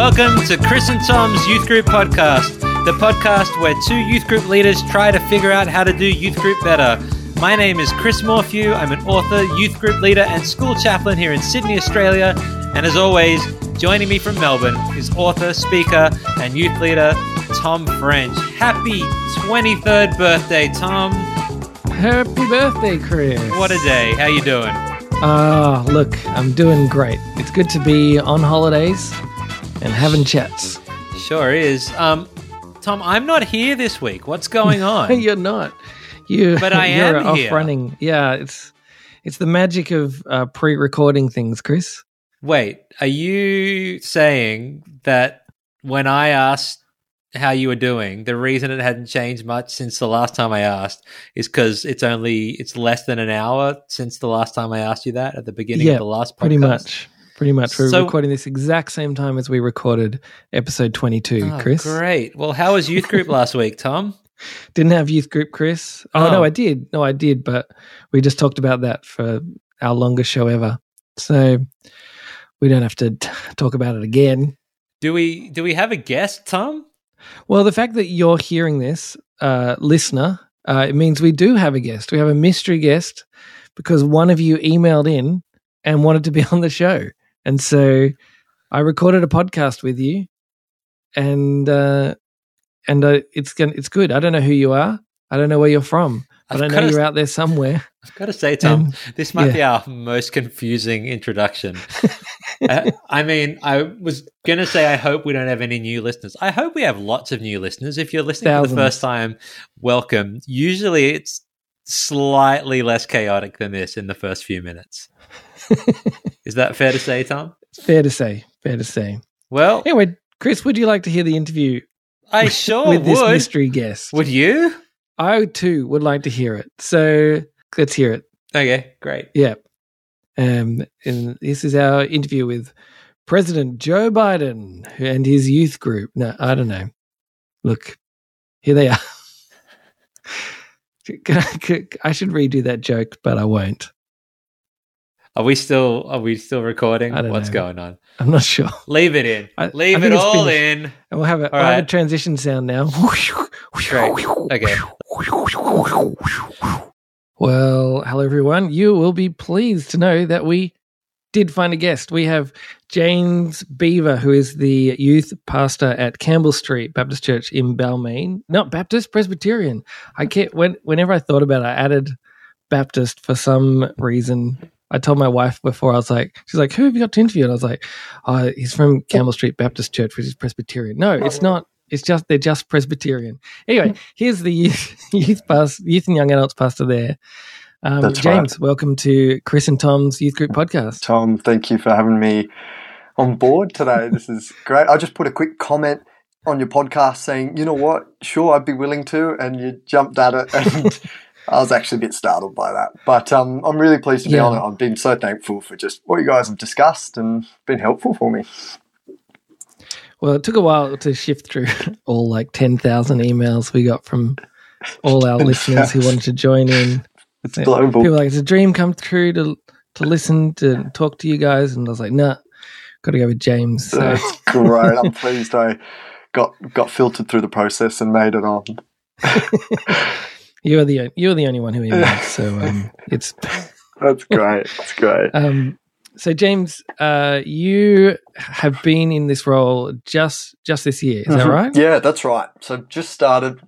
Welcome to Chris and Tom's Youth Group Podcast, the podcast where two youth group leaders try to figure out how to do youth group better. My name is Chris Morphew. I'm an author, youth group leader, and school chaplain here in Sydney, Australia. And as always, joining me from Melbourne is author, speaker, and youth leader Tom French. Happy 23rd birthday, Tom. Happy birthday, Chris. What a day. How you doing? Ah, look, I'm doing great. It's good to be on holidays and having chats. Sure is. Um, Tom, I'm not here this week. What's going on? you're not. You, But I you're am off here. running. Yeah, it's it's the magic of uh, pre-recording things, Chris. Wait, are you saying that when I asked how you were doing, the reason it hadn't changed much since the last time I asked is because it's only it's less than an hour since the last time I asked you that at the beginning Yeah, of the last podcast? Pretty much. Pretty much. We're So- recording this exact same time as we recorded episode 22, Oh, Chris. Great. Well, how was youth group last week, Tom? Didn't have youth group, Chris. Oh, Oh. no, I did. No, I did, but we just talked about that for our longest show ever. So we don't have to t- talk about it again. Do we do we have a guest, Tom? Well, the fact that you're hearing this, uh, listener, uh, it means we do have a guest. We have a mystery guest because one of you emailed in and wanted to be on the show. And so I recorded a podcast with you and, uh, and uh, it's gonna, it's good. I don't know who you are. I don't know where you're from, but I've I know gotta- you're out there somewhere. I've got to say, Tom, Um, this might yeah. be our most confusing introduction. I, I mean, I was going to say, I hope we don't have any new listeners. I hope we have lots of new listeners. If you're listening for the first time, welcome. Usually it's slightly less chaotic than this in the first few minutes. Is that fair to say, Tom? Fair to say. Fair to say. Well, Anyway, Chris, would you like to hear the interview I sure with this would. mystery guest? Would you? I too would like to hear it. So let's hear it. Okay, great. Yeah. Um, and this is our interview with President Joe Biden and his youth group. No, I don't know. Look, here they are. Can I, can- I should redo that joke, but I won't. Are we still are we still recording? I don't What's know. going on? I'm not sure. Leave it in. I- I Leave think it all finished. in. And we'll have a, All we'll have a transition sound now. Great. Okay. Well, hello everyone. You will be pleased to know that we did find a guest. We have James Beaver, who is the youth pastor at Campbell Street Baptist Church in Balmain. Not Baptist, Presbyterian. I can't. When, whenever I thought about it, I added Baptist for some reason. I told my wife before. I was like, she's like, "Who have you got to interview?" And I was like, "Oh, he's from Campbell Street Baptist Church, which is Presbyterian." No, it's not. It's just they're just Presbyterian. Anyway, here's the youth youth past youth and young adults pastor there. Um, That's James, welcome to Chris and Tom's Youth Group podcast. Tom, thank you for having me on board today. This is great. I just put a quick comment on your podcast saying, you know what, sure, I'd be willing to, and you jumped at it, and I was actually a bit startled by that. But um, I'm really pleased to be Yeah. on it. I've been so thankful for just what you guys have discussed and been helpful for me. Well, it took a while to shift through all like ten thousand emails we got from all our listeners who wanted to join in. It's global. People like it's a dream come true to to listen to talk to you guys, and I was like, nah, got to go with James. So That's great. I'm pleased I got got filtered through the process and made it on. you're the you're the only one who emailed. So um, it's That's great. That's great. um, so James, uh, you have been in this role just just this year. Is that Mhm. right? Yeah, that's right. So just started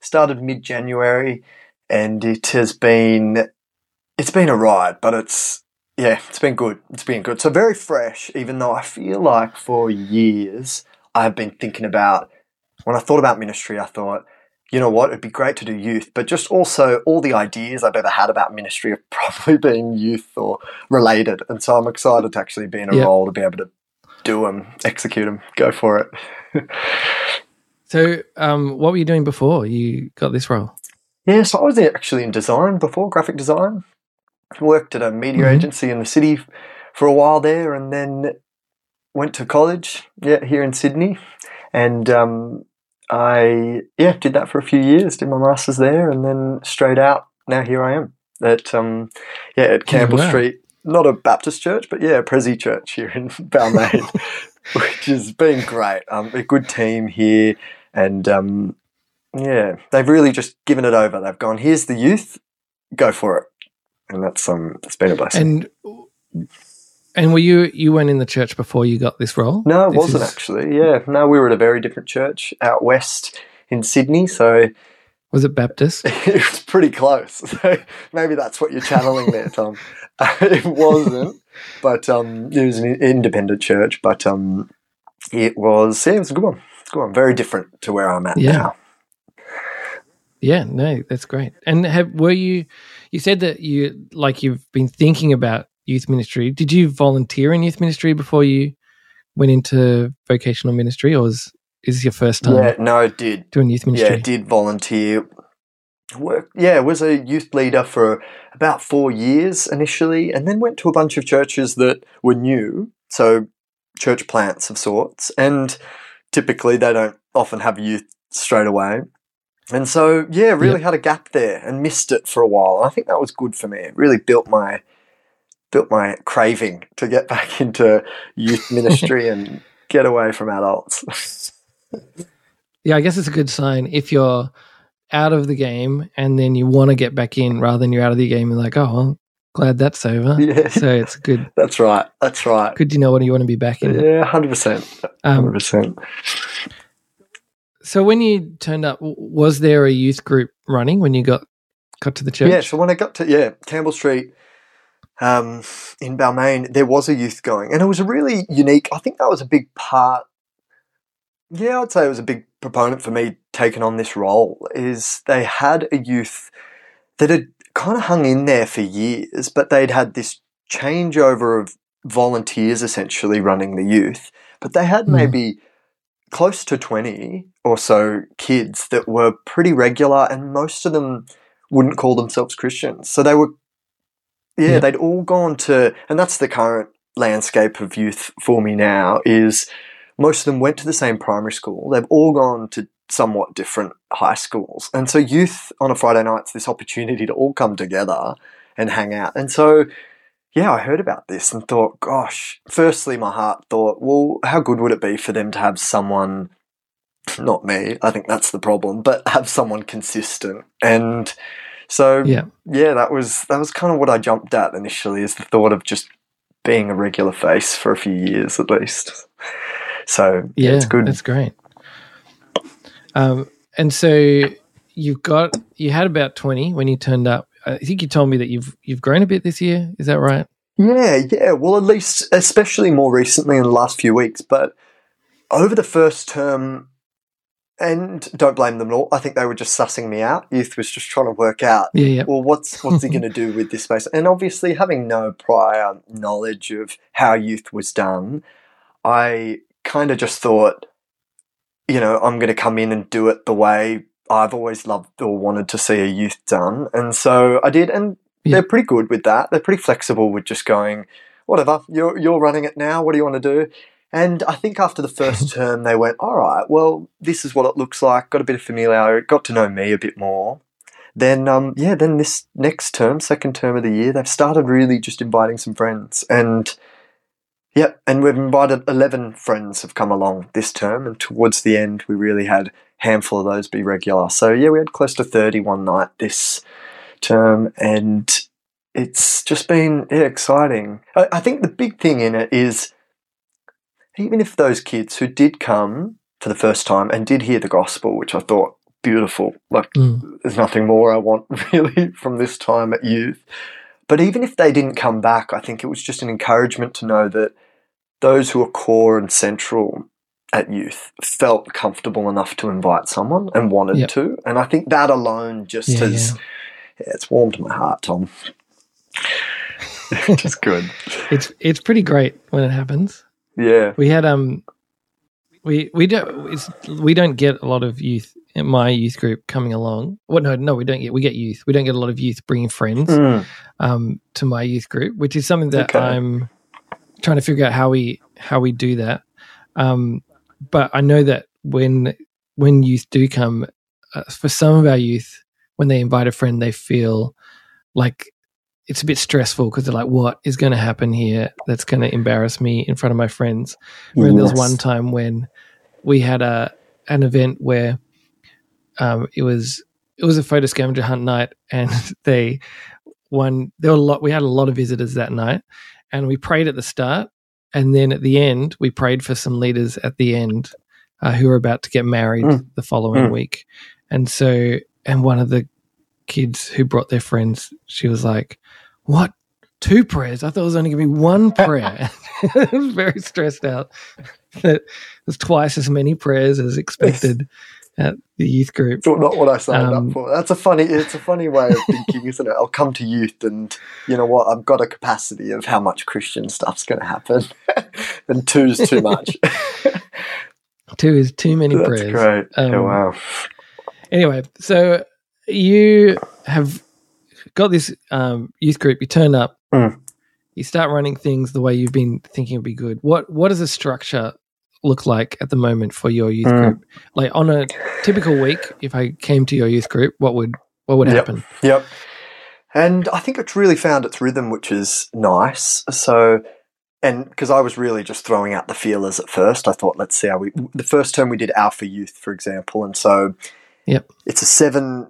started mid January, and it has been it's been a ride, but it's yeah, it's been good. It's been good. So very fresh, even though I feel like for years I have been thinking about when I thought about ministry, I thought, you know what, it'd be great to do youth, but just also all the ideas I've ever had about ministry have probably been youth or related, and so I'm excited to actually be in a Yeah. role to be able to do them, execute them, go for it. So, um, what were you doing before you got this role? Yeah, so I was actually in design before, graphic design. Worked at a media Mhm. agency in the city for a while there, and then went to college, yeah, here in Sydney, and um, I yeah did that for a few years, did my masters there, and then straight out. Now here I am at um, yeah at Campbell wow. Street, not a Baptist church, but yeah, a Prezi church here in Balmain. which has been great. Um, a good team here, and um, yeah, they've really just given it over. They've gone, here's the youth, go for it, and that's um, it's been a blessing. And and were you you weren't in the church before you got this role? no, it This wasn't is- actually. Yeah, no, we were at a very different church out west in Sydney, so Was it Baptist? it was pretty close. So maybe that's what you're channeling there, Tom. it wasn't, but um, it was an independent church. But um, it was yeah, it was a good one. It's a good one. Very different to where I'm at Yeah. now. Yeah, no, that's great. And have were you? You said that you like you've been thinking about youth ministry. Did you volunteer in youth ministry before you went into vocational ministry, or is is this your first time Yeah, no, it did. doing youth ministry? Yeah, did volunteer. Work, yeah, was a youth leader for about four years initially, and then went to a bunch of churches that were new, so church plants of sorts, and typically they don't often have youth straight away. And so, yeah, really had a gap there and missed it for a while. I think that was good for me. It really built my built my craving to get back into youth ministry and get away from adults. Yeah, I guess it's a good sign if you're out of the game and then you want to get back in rather than you're out of the game and like, oh, well, glad that's over. yeah, So it's good. that's right. That's right. Good to know what you want to be back in. Yeah, hundred percent, hundred Um, percent. so when you turned up, was there a youth group running when you got got to the church? Yeah, so when I got to yeah Campbell Street, um, in Balmain, there was a youth going, and it was a really unique. I think that was a big part. Yeah, I'd say it was a big proponent for me taking on this role. Is they had a youth that had kind of hung in there for years, but they'd had this changeover of volunteers essentially running the youth, but they had Hmm. maybe close to 20 or so kids that were pretty regular and most of them wouldn't call themselves Christians. So they were yeah, Yeah. they'd all gone to and that's the current landscape of youth for me now is most of them went to the same primary school. They've all gone to somewhat different high schools. And so youth on a Friday night's this opportunity to all come together and hang out. And so yeah, I heard about this and thought, gosh, firstly, my heart thought, well, how good would it be for them to have someone, not me, I think that's the problem, but have someone consistent. And so, Yeah. yeah, that was, that was kind of what I jumped at initially is the thought of just being a regular face for a few years at least. So, yeah, Yeah, it's good. That's great. Um, and so you've got you had about twenty when you turned up. I think you told me that you've you've grown a bit this year. Is that right? Yeah, yeah. Well, at least, especially more recently in the last few weeks, but over the first term, and don't blame them at all. I think they were just sussing me out. Youth was just trying to work out, Yeah, yeah. well, what's what's he going to do with this space? And obviously, having no prior knowledge of how youth was done, I kind of just thought, you know, I'm going to come in and do it the way I've always loved or wanted to see a youth done, and so I did, and Yeah. they're pretty good with that. They're pretty flexible with just going, whatever, you're you're running it now. What do you want to do? And I think after the first term, they went, all right, well, this is what it looks like. Got a bit of familiarity, got to know me a bit more. Then, um, yeah, then this next term, second term of the year, they've started really just inviting some friends. And, yeah, and we've invited 11 friends have come along this term. And towards the end, we really had a handful of those be regular. So, yeah, we had close to 30 one night this term. And it's just been yeah, exciting. I, I think the big thing in it is even if those kids who did come for the first time and did hear the gospel, which I thought beautiful, like Mm. there's nothing more I want really from this time at youth. But even if they didn't come back, I think it was just an encouragement to know that those who are core and central at youth felt comfortable enough to invite someone and wanted Yep. to. And I think that alone just Yeah, has, yeah, it's warmed my heart, Tom. just good. It's it's pretty great when it happens. Yeah. We had um, we we don't it's we don't get a lot of youth in my youth group coming along. Well, no, no, we don't get we get youth. We don't get a lot of youth bringing friends Mm. um to my youth group, which is something that Okay. I'm trying to figure out how we how we do that. Um, but I know that when when youth do come, uh, for some of our youth, when they invite a friend, they feel like it's a bit stressful because they're like, what is going to happen here that's going to embarrass me in front of my friends? Remember there was one time when we had a an event where um, it was it was a photo scavenger hunt night, and they one there were a lot. We had a lot of visitors that night, and we prayed at the start, and then at the end, we prayed for some leaders at the end uh, who were about to get married Mm. the following Mm. week, and so and one of the kids who brought their friends, she was like, "What?" Two prayers. I thought it was only going to be one prayer. I was very stressed out that there's twice as many prayers as expected at the youth group. Not what I signed Um, up for. That's a funny. It's a funny way of thinking, isn't it? I'll come to youth, and you know what? I've got a capacity of how much Christian stuff's going to happen, and two's too much. Two is too many That's prayers. great. Um, oh, wow. Anyway, so you have got this um, youth group. You turn up. Mm. You start running things the way you've been thinking would be good. What What does a structure look like at the moment for your youth Mm. group? Like on a typical week, if I came to your youth group, what would what would Yep. happen? Yep. And I think it's really found its rhythm, which is nice. So, and because I was really just throwing out the feelers at first, I thought, let's see how we. The first term we did Alpha Youth, for example, and so, Yep. it's a seven.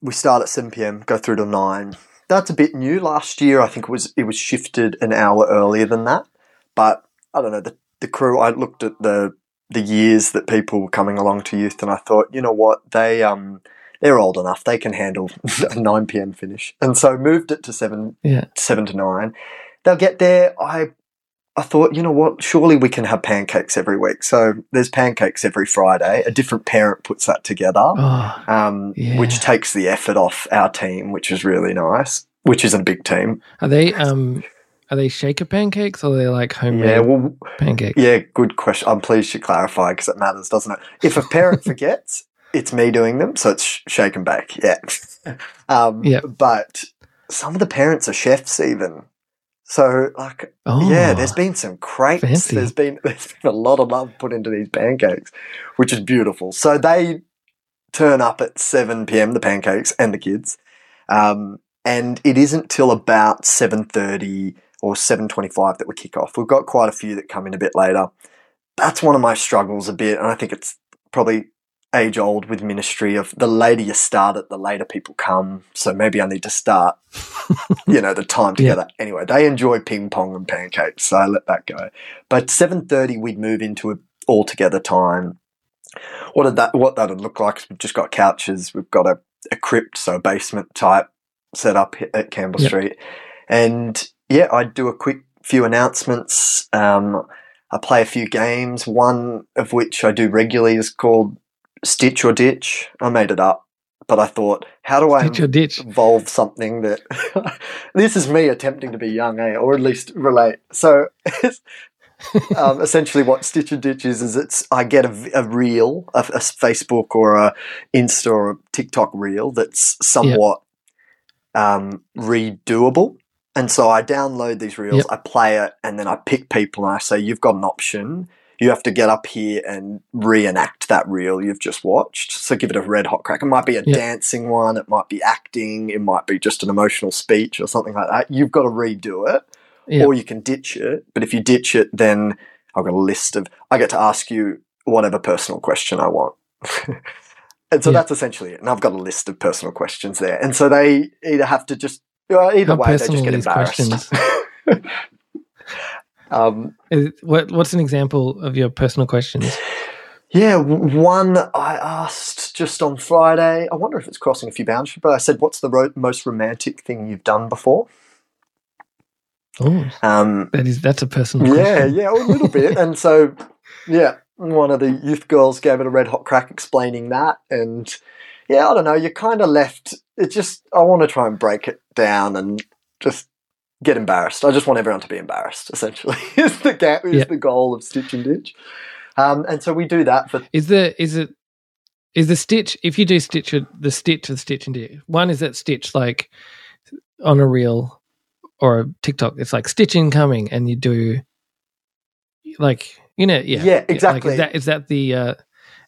We start at seven pm, go through to nine. That's a bit new. Last year, I think it was it was shifted an hour earlier than that. But I don't know the the crew. I looked at the the years that people were coming along to youth, and I thought, you know what, they um they're old enough; they can handle a nine pm finish, and so moved it to seven Yeah. seven to nine. They'll get there. I I thought, you know what? Surely we can have pancakes every week. So there's pancakes every Friday. A different parent puts that together, Oh, um, Yeah. which takes the effort off our team, which is really nice. Which is a big team. are they um are they shaker pancakes or are they like homemade Yeah, well, pancakes? yeah, good question. I'm pleased you clarify because it matters, doesn't it? If a parent forgets, it's me doing them, so it's sh- shake and bake. Yeah, um, Yeah. But some of the parents are chefs, even. So, like, Oh, Yeah, there's been some crates. fancy. There's been there's been a lot of love put into these pancakes, which is beautiful. So they turn up at seven p.m. The pancakes and the kids, um, and it isn't till about seven thirty or seven twenty-five that we kick off. We've got quite a few that come in a bit later. That's one of my struggles a bit, and I think it's probably age old with ministry of the later you start it, the later people come. So maybe I need to start you know the time Yeah. together. Anyway, they enjoy ping pong and pancakes, so I let that go. But seven thirty, we'd move into a all together time. What did that? What that'd look like? is We've just got couches. We've got a, a crypt, so a basement type set up at Campbell Yep. Street, and yeah, I'd do a quick few announcements. Um, I play a few games. One of which I do regularly is called Stitch or Ditch. I made it up, but I thought, how do I Ditch evolve something that this is me attempting to be young, eh? or at least relate. So, um, essentially, what Stitch and Ditch is is it's I get a reel, a, a Facebook or a Insta or a TikTok reel that's somewhat um, redoable. And so I download these reels, Yep. I play it, and then I pick people and I say, You've got an option. You have to get up here and reenact that reel you've just watched. So give it a red hot crack. It might be a Yep. dancing one, it might be acting, it might be just an emotional speech or something like that. You've got to redo it Yeah. or you can ditch it. But if you ditch it, then I've got a list of, I get to ask you whatever personal question I want. and so Yeah. that's essentially it. And I've got a list of personal questions there. And so they either have to just, well, either How way, they just get embarrassed. um, what What's an example of your personal questions? yeah, one I asked just on Friday. I wonder if it's crossing a few boundaries, but I said, What's the ro- most romantic thing you've done before? Oh, Um, that is that's a personal yeah, question. yeah, a little bit. And so, yeah, one of the youth girls gave it a red hot crack explaining that. And yeah, I don't know, you're kind of left. It just, I want to try and break it down and just get embarrassed. I just want everyone to be embarrassed, essentially, is the, ga- is Yeah. the goal of Stitch and Ditch. Um, and so we do that for, Is the is it is the stitch if you do stitch the stitch of the stitch and do one is that stitch like on a reel or a TikTok it's like stitch incoming and you do like you know yeah Yeah, like, exactly. is that is that the uh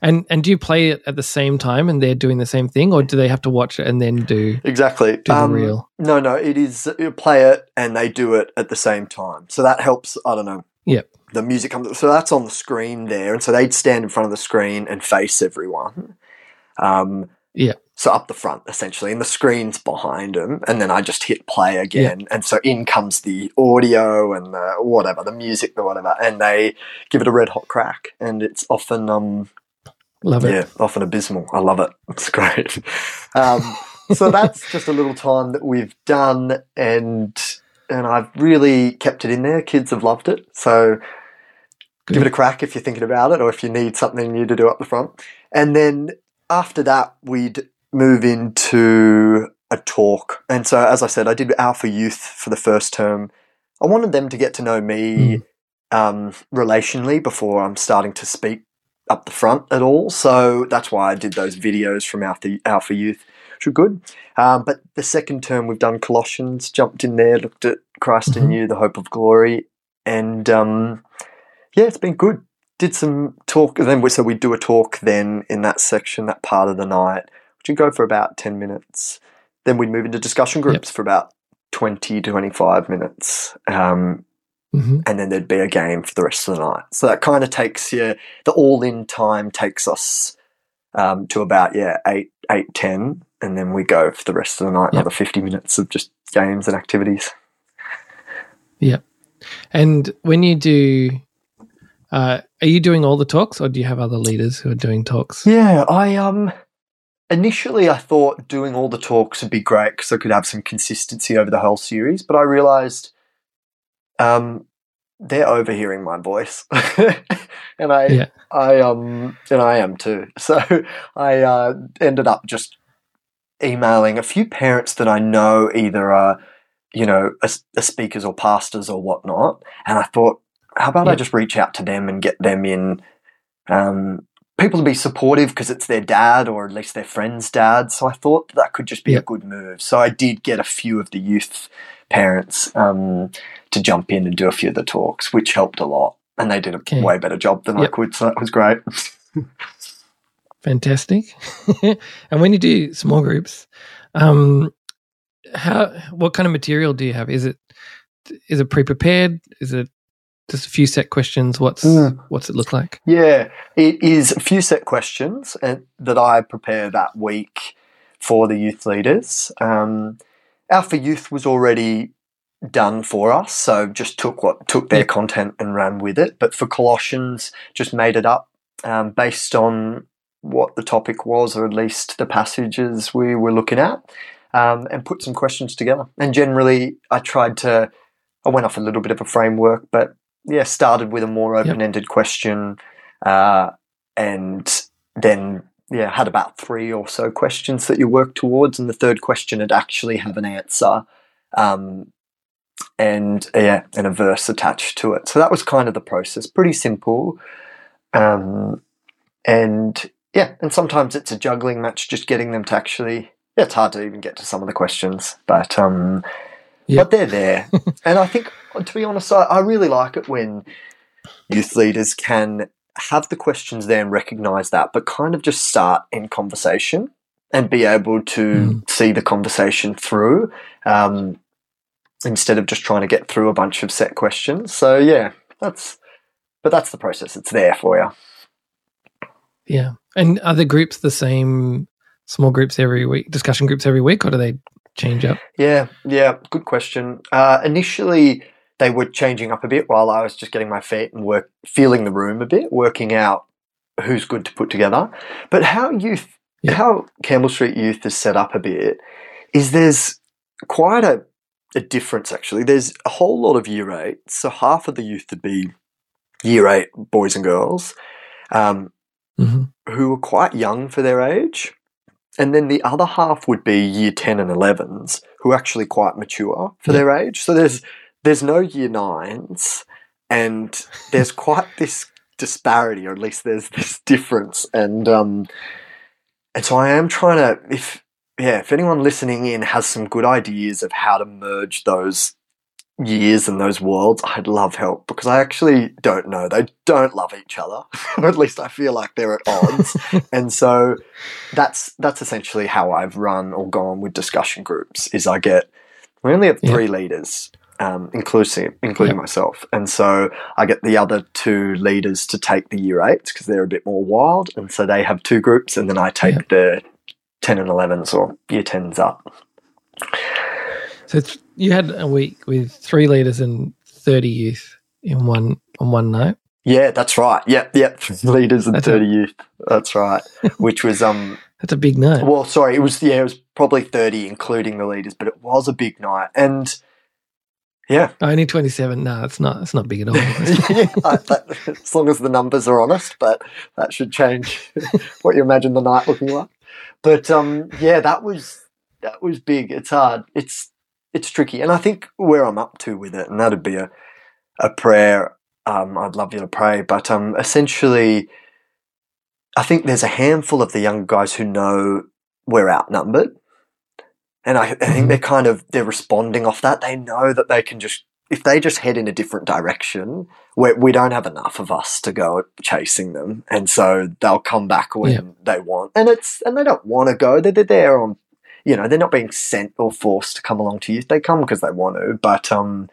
And and do you play it at the same time and they're doing the same thing, or do they have to watch it and then do Exactly. do the Um, reel? No, no, it is you play it and they do it at the same time. So that helps, I don't know. Yep. The music comes so that's on the screen there. And so they'd stand in front of the screen and face everyone. Um Yeah. So up the front essentially, and the screen's behind them, and then I just hit play again, and so in comes the audio and the whatever, the music, the whatever, and they give it a red hot crack, and it's often um Love it. yeah, often abysmal. I love it. It's great. Um, so that's just a little time that we've done, and and I've really kept it in there. Kids have loved it, so Good. give it a crack if you're thinking about it, or if you need something new to do up the front. And then after that, we'd move into a talk. And so, as I said, I did Alpha Youth for the first term. I wanted them to get to know me um, relationally before I'm starting to speak up the front at all. So that's why I did those videos from Alpha, Alpha Youth, which were good. Um, but the second term, we've done Colossians, jumped in there, looked at Christ in Mhm. You, the hope of glory. And um, yeah, it's been good. Did some talk, and then we, so we do a talk then in that section, that part of the night, which would go for about 10 minutes. Then we'd move into discussion groups for about 20 to 25 minutes. Um, hmm and then there'd be a game for the rest of the night. So that kind of takes you the all in time takes us um, to about yeah eight eight ten, and then we go for the rest of the night Yep. another fifty minutes of just games and activities. Yeah. And when you do, uh, are you doing all the talks, or do you have other leaders who are doing talks? Yeah, I um initially I thought doing all the talks would be great because I could have some consistency over the whole series, but I realised um they're overhearing my voice, and I Yeah. I um and I am too. So I uh, ended up just emailing a few parents that I know either are you know are, are speakers or pastors or whatnot, and I thought, how about I just reach out to them and get them in. Um, people to be supportive because it's their dad or at least their friend's dad. So I thought that, could just be Yeah. a good move. So I did get a few of the youth parents um, to jump in and do a few of the talks, which helped a lot. And they did a Okay. way better job than I could. So that was great. Fantastic. and when you do small groups, um, how what kind of material do you have? Is it is it pre prepared? Is it just a few set questions? What's Mm. what's it look like? Yeah, it is a few set questions and, that I prepare that week for the youth leaders. Um, Alpha Youth was already done for us, so just took what took their content and ran with it. But for Colossians, just made it up um, based on what the topic was, or at least the passages we were looking at, um, and put some questions together. And generally, I tried to. I went off a little bit of a framework, but yeah, started with a more open-ended question, uh, and then yeah, had about three or so questions that you work towards, and the third question would actually have an answer, um, and yeah, and a verse attached to it. So that was kind of the process, pretty simple, um, and yeah, and sometimes it's a juggling match, just getting them to actually. Yeah, it's hard to even get to some of the questions, but um, but they're there, and I think to be honest, I, I really like it when youth leaders can have the questions there and recognize that, but kind of just start in conversation and be able to see the conversation through um, instead of just trying to get through a bunch of set questions. So yeah, that's but that's the process. It's there for you. Yeah. And are the groups the same small groups every week, discussion groups every week, or do they change up? Yeah, yeah, good question. Uh, initially, they were changing up a bit while I was just getting my feet and work, feeling the room a bit, working out who's good to put together. But how youth, Yeah. how Campbell Street Youth is set up a bit is there's quite a, a difference actually. There's a whole lot of year eight, so half of the youth would be year eight boys and girls. Um, hmm who are quite young for their age. And then the other half would be year 10 and 11s who are actually quite mature for Yeah. their age. So there's there's no year 9s and there's quite this disparity or at least there's this difference and um and so I am trying to if yeah, if anyone listening in has some good ideas of how to merge those years and those worlds, I'd love help because I actually don't know. They don't love each other. or at least I feel like they're at odds. and so that's that's essentially how I've run or gone with discussion groups is I get we only have three leaders, um, inclusive including Yep. myself. And so I get the other two leaders to take the year eights because they're a bit more wild. And so they have two groups and then I take Yep. the ten and elevens or year tens up. So you had a week with three leaders and thirty youth in one on one night. Yeah, that's right. Yep, yep. Leaders and That's a- thirty youth. That's right. Which was um That's a big night. well, sorry, it was yeah, it was probably thirty including the leaders, but it was a big night. And yeah. Only twenty seven. No, it's not. It's not big at all. yeah that- as long as the numbers are honest, but that should change what you imagine the night looking like. But um yeah, that was that was big. It's hard. It's it's tricky. And I think where I'm up to with it, and that'd be a a prayer um, I'd love you to pray. But um, essentially, I think there's a handful of the young guys who know we're outnumbered, and I, I think they're kind of they're responding off that. They know that they can just if they just head in a different direction, we we don't have enough of us to go chasing them, and so they'll come back when Yeah. they want, and it's and they don't want to go. They're, they're there on. You know, they're not being sent or forced to come along to youth. They come because they want to, but um,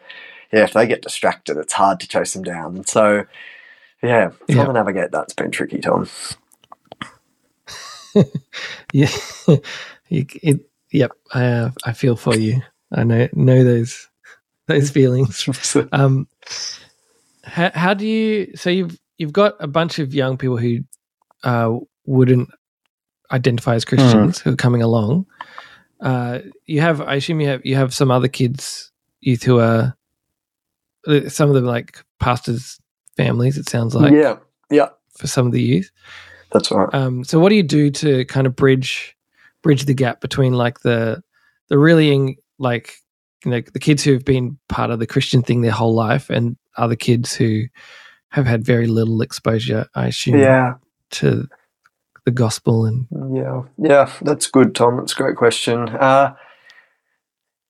yeah, if they get distracted, it's hard to chase them down. And so, yeah, trying Yeah. to navigate that's been tricky, Tom. yeah. it, yep. I uh, I feel for you. I know know those those feelings. Um, how, how do you? So you've you've got a bunch of young people who uh, wouldn't identify as Christians who are coming along. Uh, you have, I assume you have you have some other kids, youth who are uh, some of them like pastors' families. It sounds like yeah, yeah, for some of the youth. that's right. Um, so what do you do to kind of bridge bridge the gap between like the the really in, like you know the kids who've been part of the Christian thing their whole life and other kids who have had very little exposure, I assume, Yeah, to the gospel and yeah, yeah. That's good, Tom. That's a great question. Uh,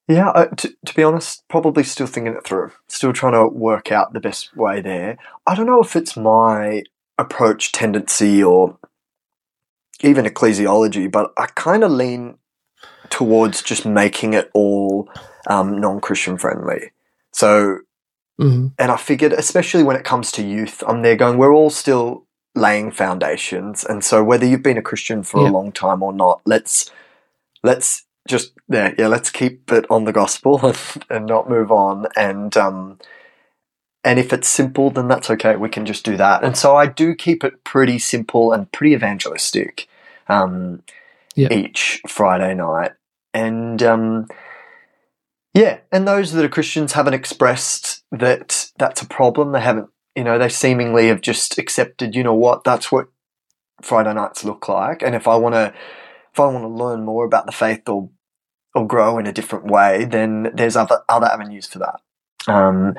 yeah, I, to, to be honest, probably still thinking it through. Still trying to work out the best way there. I don't know if it's my approach tendency or even ecclesiology, but I kind of lean towards just making it all um, non-Christian friendly. So Mhm. and I figured, especially when it comes to youth, I'm there going, we're all still laying foundations, and so whether you've been a Christian for Yeah. a long time or not, let's let's just yeah yeah let's keep it on the gospel and, and not move on, and um and if it's simple, then that's okay. We can just do that, and so I do keep it pretty simple and pretty evangelistic um, Yeah. each Friday night, and um, yeah, and those that are Christians haven't expressed that that's a problem. They haven't, you know, they seemingly have just accepted, you know what, that's what Friday nights look like. And if I want to, if I want to learn more about the faith or or grow in a different way, then there's other other avenues for that. Um,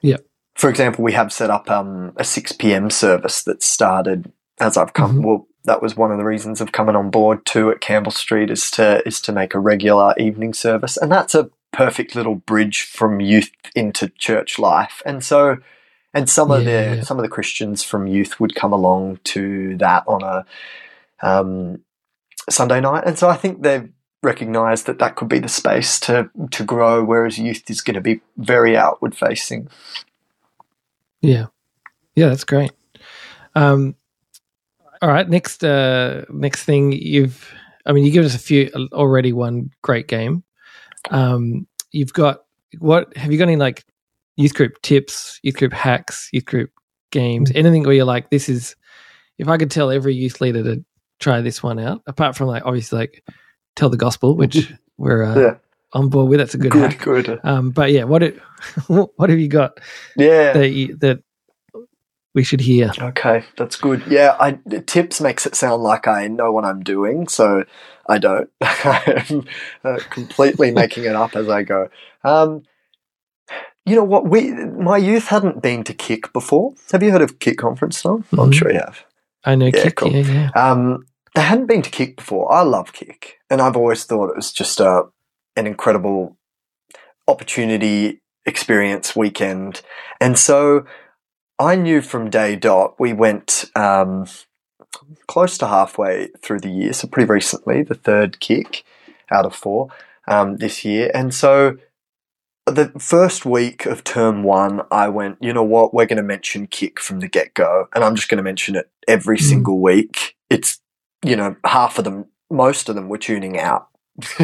Yeah. For example, we have set up um, a six p.m. service that started as I've come. Mhm. Well, that was one of the reasons of coming on board too at Campbell Street is to is to make a regular evening service, and that's a perfect little bridge from youth into church life. And so, and some of the yeah. some of the Christians from youth would come along to that on a um, Sunday night, and so I think they've recognised that that could be the space to to grow, whereas youth is going to be very outward facing. Yeah, yeah, that's great. Um, all right, next uh, next thing you've, I mean, you give us a few already. One great game. Um, you've got what? Have you got any like youth group tips, youth group hacks, youth group games, anything where you're like, this is if I could tell every youth leader to try this one out, apart from like obviously like tell the gospel, which we're uh, Yeah. On board with. That's a good, Good, hack. good. Um, but yeah, what it, what have you got Yeah. that you, that we should hear? Okay, that's good. Yeah, I tips makes it sound like I know what I'm doing, so I don't. I'm uh, completely making it up as I go. Um, you know what? We my youth hadn't been to KYCK before. Have you heard of KYCK Conference, Tom? I'm sure you have. I know, Yeah, KYCK, cool. yeah, yeah. Um, they hadn't been to KYCK before. I love KYCK, and I've always thought it was just a an incredible opportunity, experience weekend. And so I knew from day dot, we went um, close to halfway through the year, so pretty recently, the third KYCK out of four um, this year. And so the first week of term one, I went, you know what, we're going to mention KYCK from the get go. And I'm just going to mention it every mm. single week. It's, you know, half of them, most of them were tuning out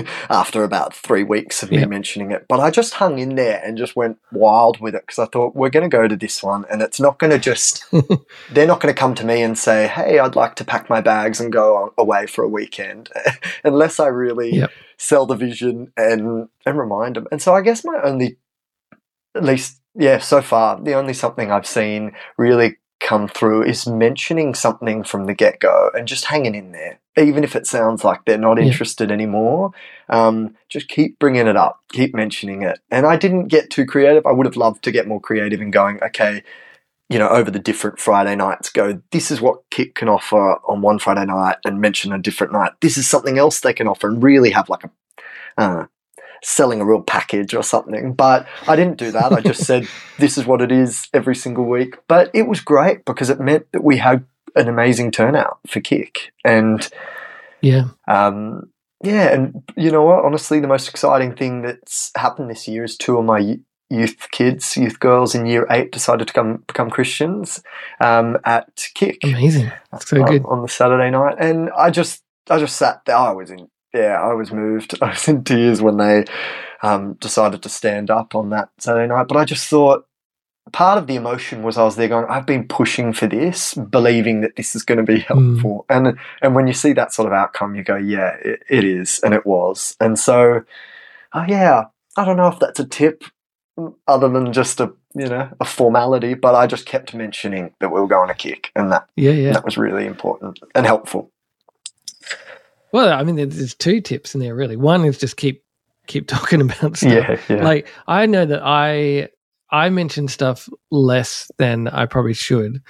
after about three weeks of me yep. mentioning it. But I just hung in there and just went wild with it because I thought we're going to go to this one and it's not going to just, they're not going to come to me and say, hey, I'd like to pack my bags and go away for a weekend unless I really yep. sell the vision and, and remind them. And so I guess my only, at least, yeah, so far, the only something I've seen really come through is mentioning something from the get go and just hanging in there, even if it sounds like they're not yeah. interested anymore. Um, just keep bringing it up, keep mentioning it. And I didn't get too creative. I would have loved to get more creative in going, okay, you know, over the different Friday nights, go, this is what KYCK can offer on one Friday night and mention a different night. This is something else they can offer and really have like a, uh, selling a real package or something. But I didn't do that. I just said, this is what it is every single week. But it was great because it meant that we had an amazing turnout for KYCK. And yeah. Um, yeah, and you know what? Honestly, the most exciting thing that's happened this year is two of my youth kids, youth girls in year eight decided to come become Christians um, at KYCK. Amazing, that's so good on the Saturday night, and I just I just sat there. I was in yeah, I was moved. I was in tears when they um, decided to stand up on that Saturday night. But I just thought part of the emotion was I was there going, I've been pushing for this, believing that this is going to be hmm. helpful. Mm. And and when you see that sort of outcome, you go, yeah, it, it is, and it was. And so, oh yeah, I don't know if that's a tip other than just a you know a formality, but I just kept mentioning that we were going to KYCK, and that yeah, yeah, that was really important and helpful. Well, I mean, there's two tips in there really. One is just keep keep talking about stuff. Yeah, yeah. Like I know that I I mention stuff less than I probably should.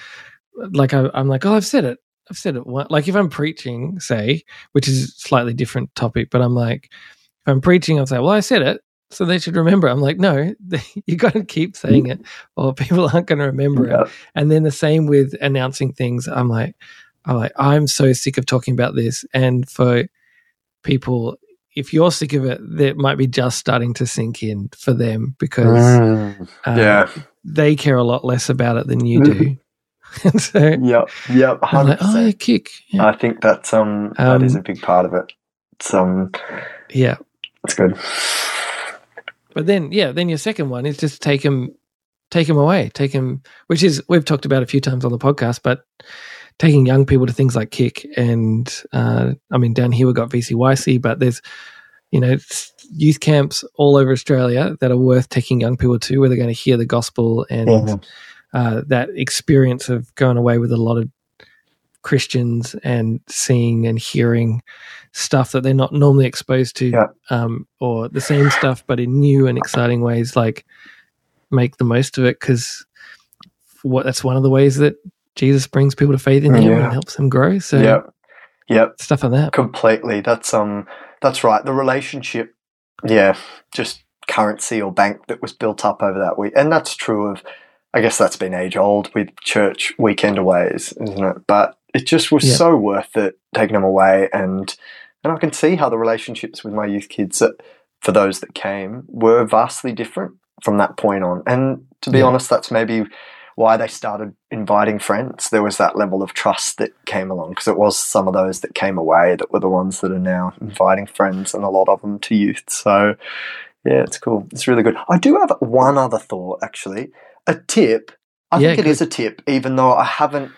Like I, am like, oh, I've said it. I've said it. Like if I'm preaching, say, which is a slightly different topic, but I'm like, if I'm preaching, I'll say, well, I said it, so they should remember. I'm like, no, you got to keep saying it, or people aren't going to remember yeah. it. And then the same with announcing things. I'm like, I'm like, I'm so sick of talking about this. And for people, if you're sick of it, that might be just starting to sink in for them because mm, uh, yeah. they care a lot less about it than you do. and so, yep, yep, 100%. Like, oh, yeah, kick. Yeah. I think that's um, um, that is a big part of it. It's um, yeah, it's good. But then, yeah, then your second one is just take them, take them away, take them, which is we've talked about a few times on the podcast, but taking young people to things like KYCK and uh, I mean down here we've got VCYC, but there's you know youth camps all over Australia that are worth taking young people to, where they're going to hear the gospel and mm-hmm. uh, that experience of going away with a lot of Christians and seeing and hearing stuff that they're not normally exposed to, yeah. um, or the same stuff but in new and exciting ways. Like make the most of it because what that's one of the ways that Jesus brings people to faith in him yeah. and helps them grow. So yeah, yep, stuff like that. Completely. That's um, that's right. The relationship, yeah, just currency or bank that was built up over that week, and that's true of. I guess that's been age old with church weekend aways, isn't it? But it just was yeah. so worth it taking them away, and and I can see how the relationships with my youth kids, that, for those that came, were vastly different from that point on. And to be yeah. honest, that's maybe why they started inviting friends. There was that level of trust that came along because it was some of those that came away that were the ones that are now inviting friends and a lot of them to youth. So, yeah, it's cool. It's really good. I do have one other thought actually. A tip. I yeah, think it good. is a tip, even though I haven't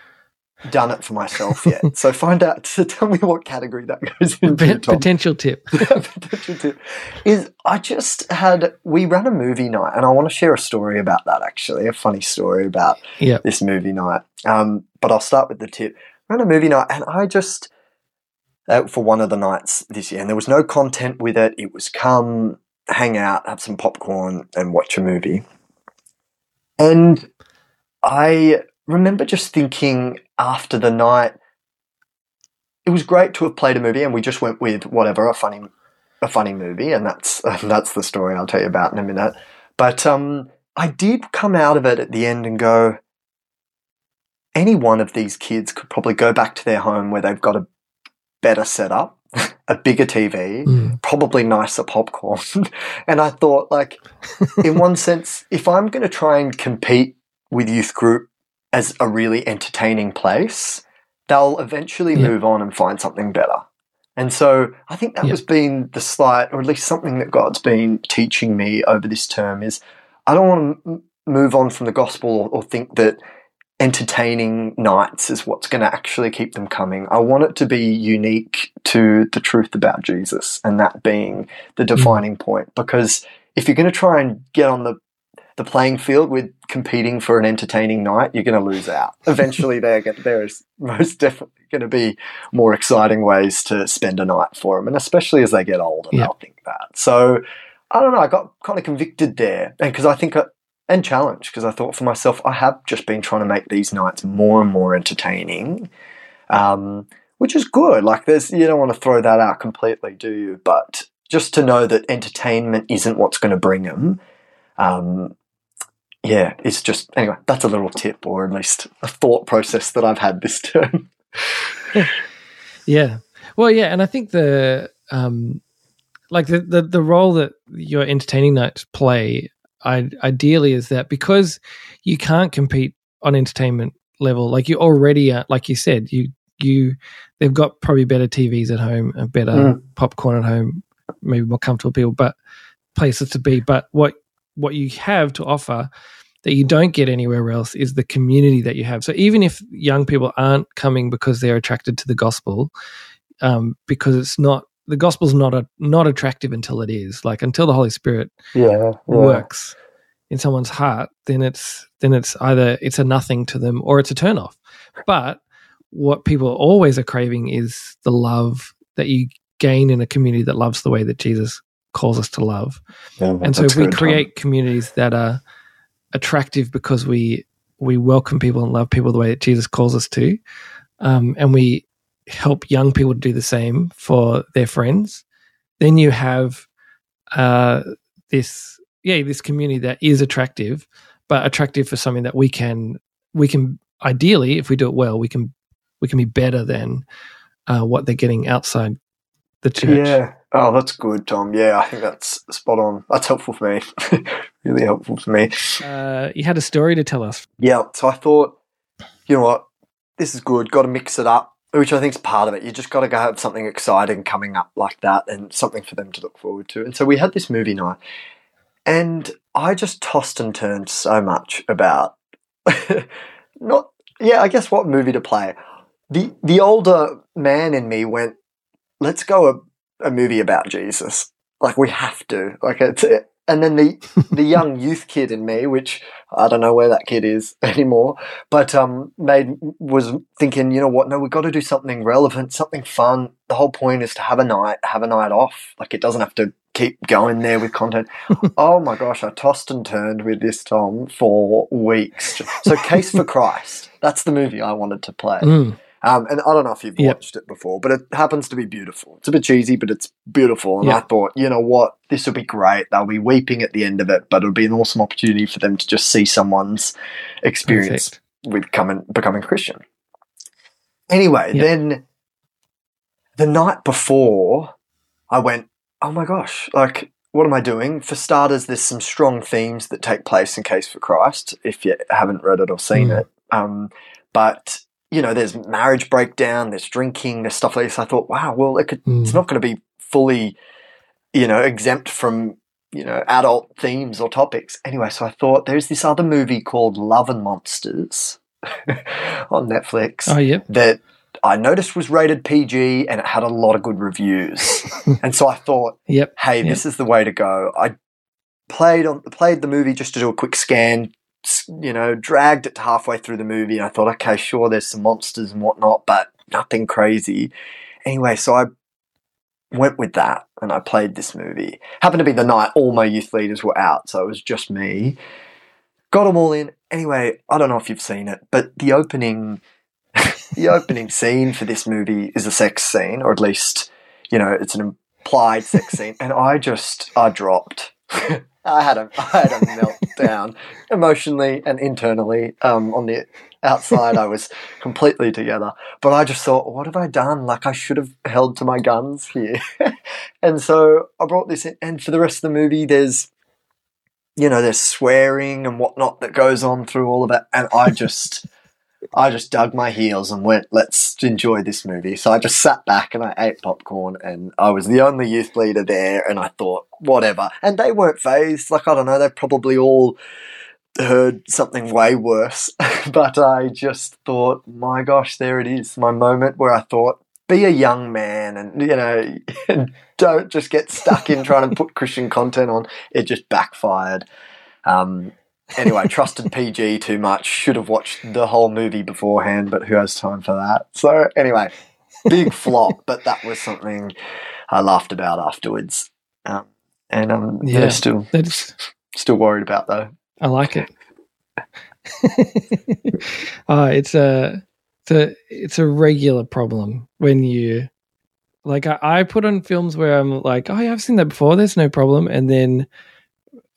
done it for myself yet. so find out. So tell me what category that goes into. Potential tip. Potential tip is I just had we ran a movie night, and I want to share a story about that. Actually, a funny story about yep. this movie night. Um, but I'll start with the tip. ran a movie night, and I just uh, for one of the nights this year, and there was no content with it. It was come hang out, have some popcorn, and watch a movie. And I remember just thinking after the night, it was great to have played a movie, and we just went with whatever a funny, a funny movie, and that's and that's the story I'll tell you about in a minute. But um, I did come out of it at the end and go, any one of these kids could probably go back to their home where they've got a better setup, a bigger TV, Mm. probably nicer popcorn. and I thought, like, in one sense, if I'm going to try and compete with youth group as a really entertaining place, they'll eventually Yeah. move on and find something better. And so I think that Yeah. was been the slight, or at least something that God's been teaching me over this term is I don't want to m- move on from the gospel or, or think that entertaining nights is what's going to actually keep them coming. I want it to be unique to the truth about Jesus and that being the hmm. defining point. Because if you're going to try and get on the the playing field with competing for an entertaining night, you're going to lose out. Eventually, there there is most definitely going to be more exciting ways to spend a night for them, and especially as they get older, Yeah. they'll think that. So I don't know. I got kind of convicted there, and because I think I, and challenged because I thought for myself, I have just been trying to make these nights more and more entertaining, um, which is good. Like, there's you don't want to throw that out completely, do you? But just to know that entertainment isn't what's going to bring them. Um, yeah, it's just anyway. That's a little tip, or at least a thought process that I've had this term. Yeah. Well, yeah, and I think the um, like the the, the role that your entertaining nights play, I, ideally, is that because you can't compete on entertainment level, like you already are, like you said, you you they've got probably better TVs at home, and better Mm. popcorn at home, maybe more comfortable people, but places to be. But what what you have to offer that you don't get anywhere else is the community that you have. So even if young people aren't coming because they're attracted to the gospel, um, because it's not the gospel's not a, not attractive until it is like until the Holy Spirit Yeah, works in someone's heart, then it's then it's either it's a nothing to them or it's a turn off. But what people always are craving is the love that you gain in a community that loves the way that Jesus calls us to love. And so if we create communities that are attractive because we we welcome people and love people the way that Jesus calls us to, um, and we help young people to do the same for their friends, then you have uh, this yeah this community that is attractive, but attractive for something that we can we can ideally if we do it well we can we can be better than uh, what they're getting outside the church. Yeah. Oh, that's good, Tom. Yeah, I think that's spot on. That's helpful for me. really helpful for me. Uh, you had a story to tell us. Yeah. So I thought, you know what, this is good. Got to mix it up, which I think is part of it. You just got to go have something exciting coming up like that, and something for them to look forward to. And so we had this movie night, and I just tossed and turned so much about not. Yeah, I guess what movie to play. The the older man in me went, let's go a, a movie about Jesus. Like we have to. Like it's and then the the young youth kid in me, which I don't know where that kid is anymore, but um made was thinking, you know what, no, we've got to do something relevant, something fun. The whole point is to have a night, have a night off. Like it doesn't have to keep going there with content. oh my gosh, I tossed and turned with this Tom for weeks. So Case for Christ. That's the movie I wanted to play. Mm. Um, and I don't know if you've Yep. watched it before, but it happens to be beautiful. It's a bit cheesy, but it's beautiful. And I thought, you know what, this will be great. They'll be weeping at the end of it, but it'll be an awesome opportunity for them to just see someone's experience Perfect. with coming becoming Christian. Anyway, Yep. then the night before, I went, oh my gosh, like what am I doing? For starters, there's some strong themes that take place in Case for Christ. If you haven't read it or seen Mm. it, um, but you know, there's marriage breakdown, there's drinking, there's stuff like this. I thought, wow, well, it could, it's Mm. not going to be fully, you know, exempt from you know adult themes or topics. Anyway, so I thought there's this other movie called Love and Monsters on Netflix Oh, yep. that I noticed was rated PG and it had a lot of good reviews. and so I thought, Yep. hey, this is the way to go. I played on played the movie just to do a quick scan, you know, dragged it to halfway through the movie, and I thought, okay, sure, there's some monsters and whatnot, but nothing crazy. Anyway, so I went with that and I played this movie. Happened to be the night all my youth leaders were out, so it was just me. Got them all in. Anyway, I don't know if you've seen it, but the opening the opening scene for this movie is a sex scene, or at least, you know, it's an implied sex scene. And I just, I dropped. I had a I had a meltdown emotionally and internally. Um, on the outside, I was completely together, but I just thought, what have I done? Like I should have held to my guns here. and so I brought this in, and for the rest of the movie, there's you know there's swearing and whatnot that goes on through all of it, and I just. I just dug my heels and went, let's enjoy this movie. So I just sat back and I ate popcorn and I was the only youth leader there and I thought, whatever. And they weren't phased. Like, I don't know, they probably all heard something way worse. but I just thought, my gosh, there it is. My moment where I thought, be a young man and, you know, don't just get stuck in trying to put Christian content on. It just backfired. Um, anyway, trusted PG too much. Should have watched the whole movie beforehand, but who has time for that? So anyway, big flop, but that was something I laughed about afterwards. Um, and um, yeah, yeah still that's still worried about though. I like it. oh, it's a it's a it's a regular problem when you like I, I put on films where I'm like, oh yeah, I've seen that before. There's no problem, and then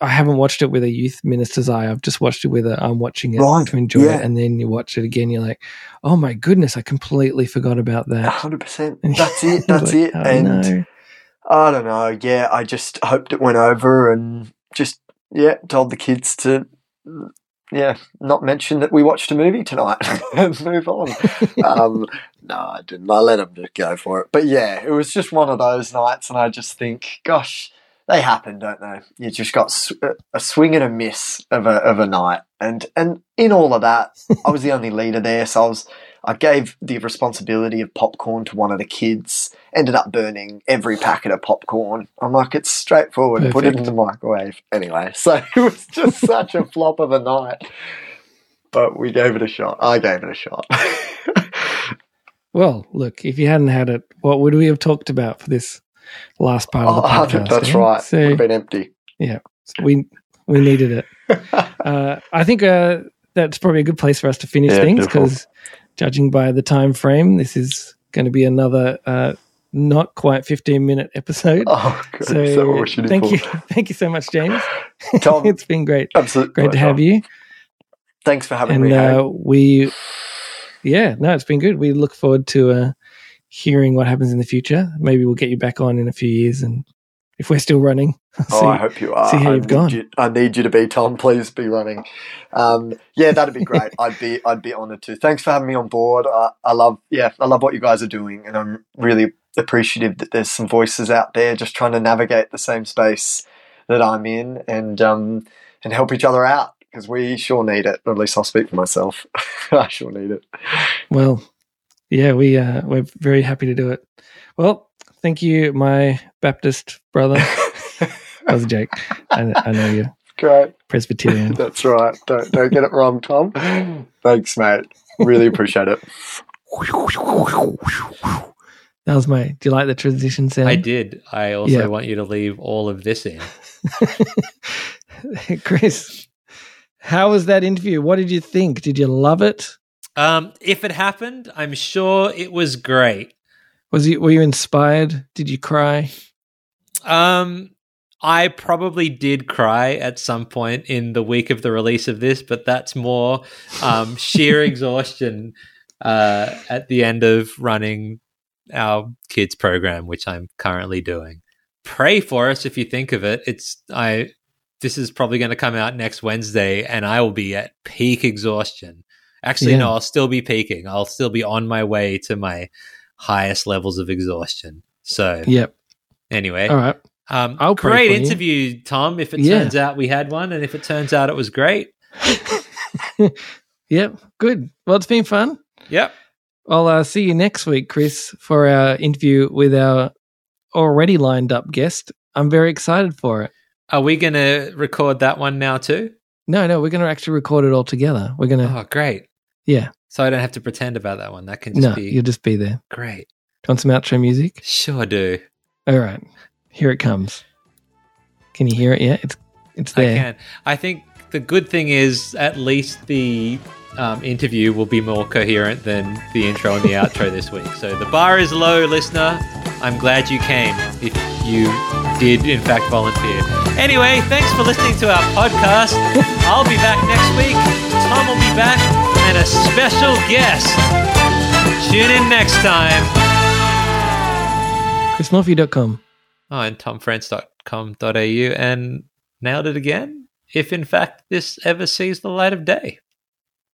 I haven't watched it with a youth minister's eye. I've just watched it with a I'm watching it right. to enjoy yeah. it, and then you watch it again. You're like, oh my goodness, I completely forgot about that. Hundred percent. That's it. That's like, it. Oh, and no. I don't know. Yeah, I just hoped it went over, and just yeah, told the kids to yeah, not mention that we watched a movie tonight and move on. um, no, I didn't. I let them just go for it. But yeah, it was just one of those nights, and I just think, gosh they happen, don't they? You just got a swing and a miss of a of a night, and and in all of that, I was the only leader there, so I was I gave the responsibility of popcorn to one of the kids. Ended up burning every packet of popcorn. I'm like, it's straightforward. Perfect. Put it in the microwave anyway. So it was just such a flop of a night, but we gave it a shot. I gave it a shot. well, look, if you hadn't had it, what would we have talked about for this last part of the oh, podcast. That's eh? right. So, Would have been empty. Yeah, so we we needed it. uh, I think uh, that's probably a good place for us to finish yeah, things because, judging by the time frame, this is going to be another uh, not quite fifteen minute episode. Oh, good. So, so thank you, thank you so much, James. Tom, it's been great. Absolutely, great to have you. Thanks for having and, me. Uh, we, yeah, no, it's been good. We look forward to uh, hearing what happens in the future. Maybe we'll get you back on in a few years, and if we're still running, oh, I hope you are. See how I you've gone. You, I need you to be Tom. Please be running. Um, yeah, that'd be great. I'd be I'd be honoured to. Thanks for having me on board. I, I love yeah, I love what you guys are doing, and I'm really appreciative that there's some voices out there just trying to navigate the same space that I'm in, and um, and help each other out because we sure need it. At least I'll speak for myself. I sure need it. Well, yeah, we uh, we're very happy to do it. Well, thank you, my Baptist brother. that was a joke. I, I know you. Great. Presbyterian. That's right. Don't don't get it wrong, Tom. Thanks, mate. Really appreciate it. That was my. Do you like the transition sound? I did. I also yeah. want you to leave all of this in. Chris, how was that interview? What did you think? Did you love it? Um, if it happened, I'm sure it was great. Was you were you inspired? Did you cry? Um, I probably did cry at some point in the week of the release of this, but that's more um, sheer exhaustion uh, at the end of running our kids program, which I'm currently doing. Pray for us if you think of it. It's I. This is probably going to come out next Wednesday, and I will be at peak exhaustion. Actually, yeah. no, I'll still be peaking. I'll still be on my way to my highest levels of exhaustion. So, yep. Anyway, all right. Um, I'll great interview, you. Tom. If it yeah. turns out we had one, and if it turns out it was great. yep, good. Well, it's been fun. Yep. I'll uh, see you next week, Chris, for our interview with our already lined up guest. I'm very excited for it. Are we going to record that one now too? No, no, we're going to actually record it all together. We're going to. Oh, great. Yeah. So I don't have to pretend about that one. That can just no, be. You'll just be there. Great. Do you want some outro music? Sure do. All right. Here it comes. Can you hear it yet? It's it's there. I can. I think the good thing is at least the um, interview will be more coherent than the intro and the outro this week. So the bar is low, listener. I'm glad you came. If you did in fact volunteer. Anyway, thanks for listening to our podcast. I'll be back next week. Tom will be back and a special guest. Tune in next time. ChrisMorphew.com. Oh, and tomfrench.com.au and nailed it again. If in fact this ever sees the light of day.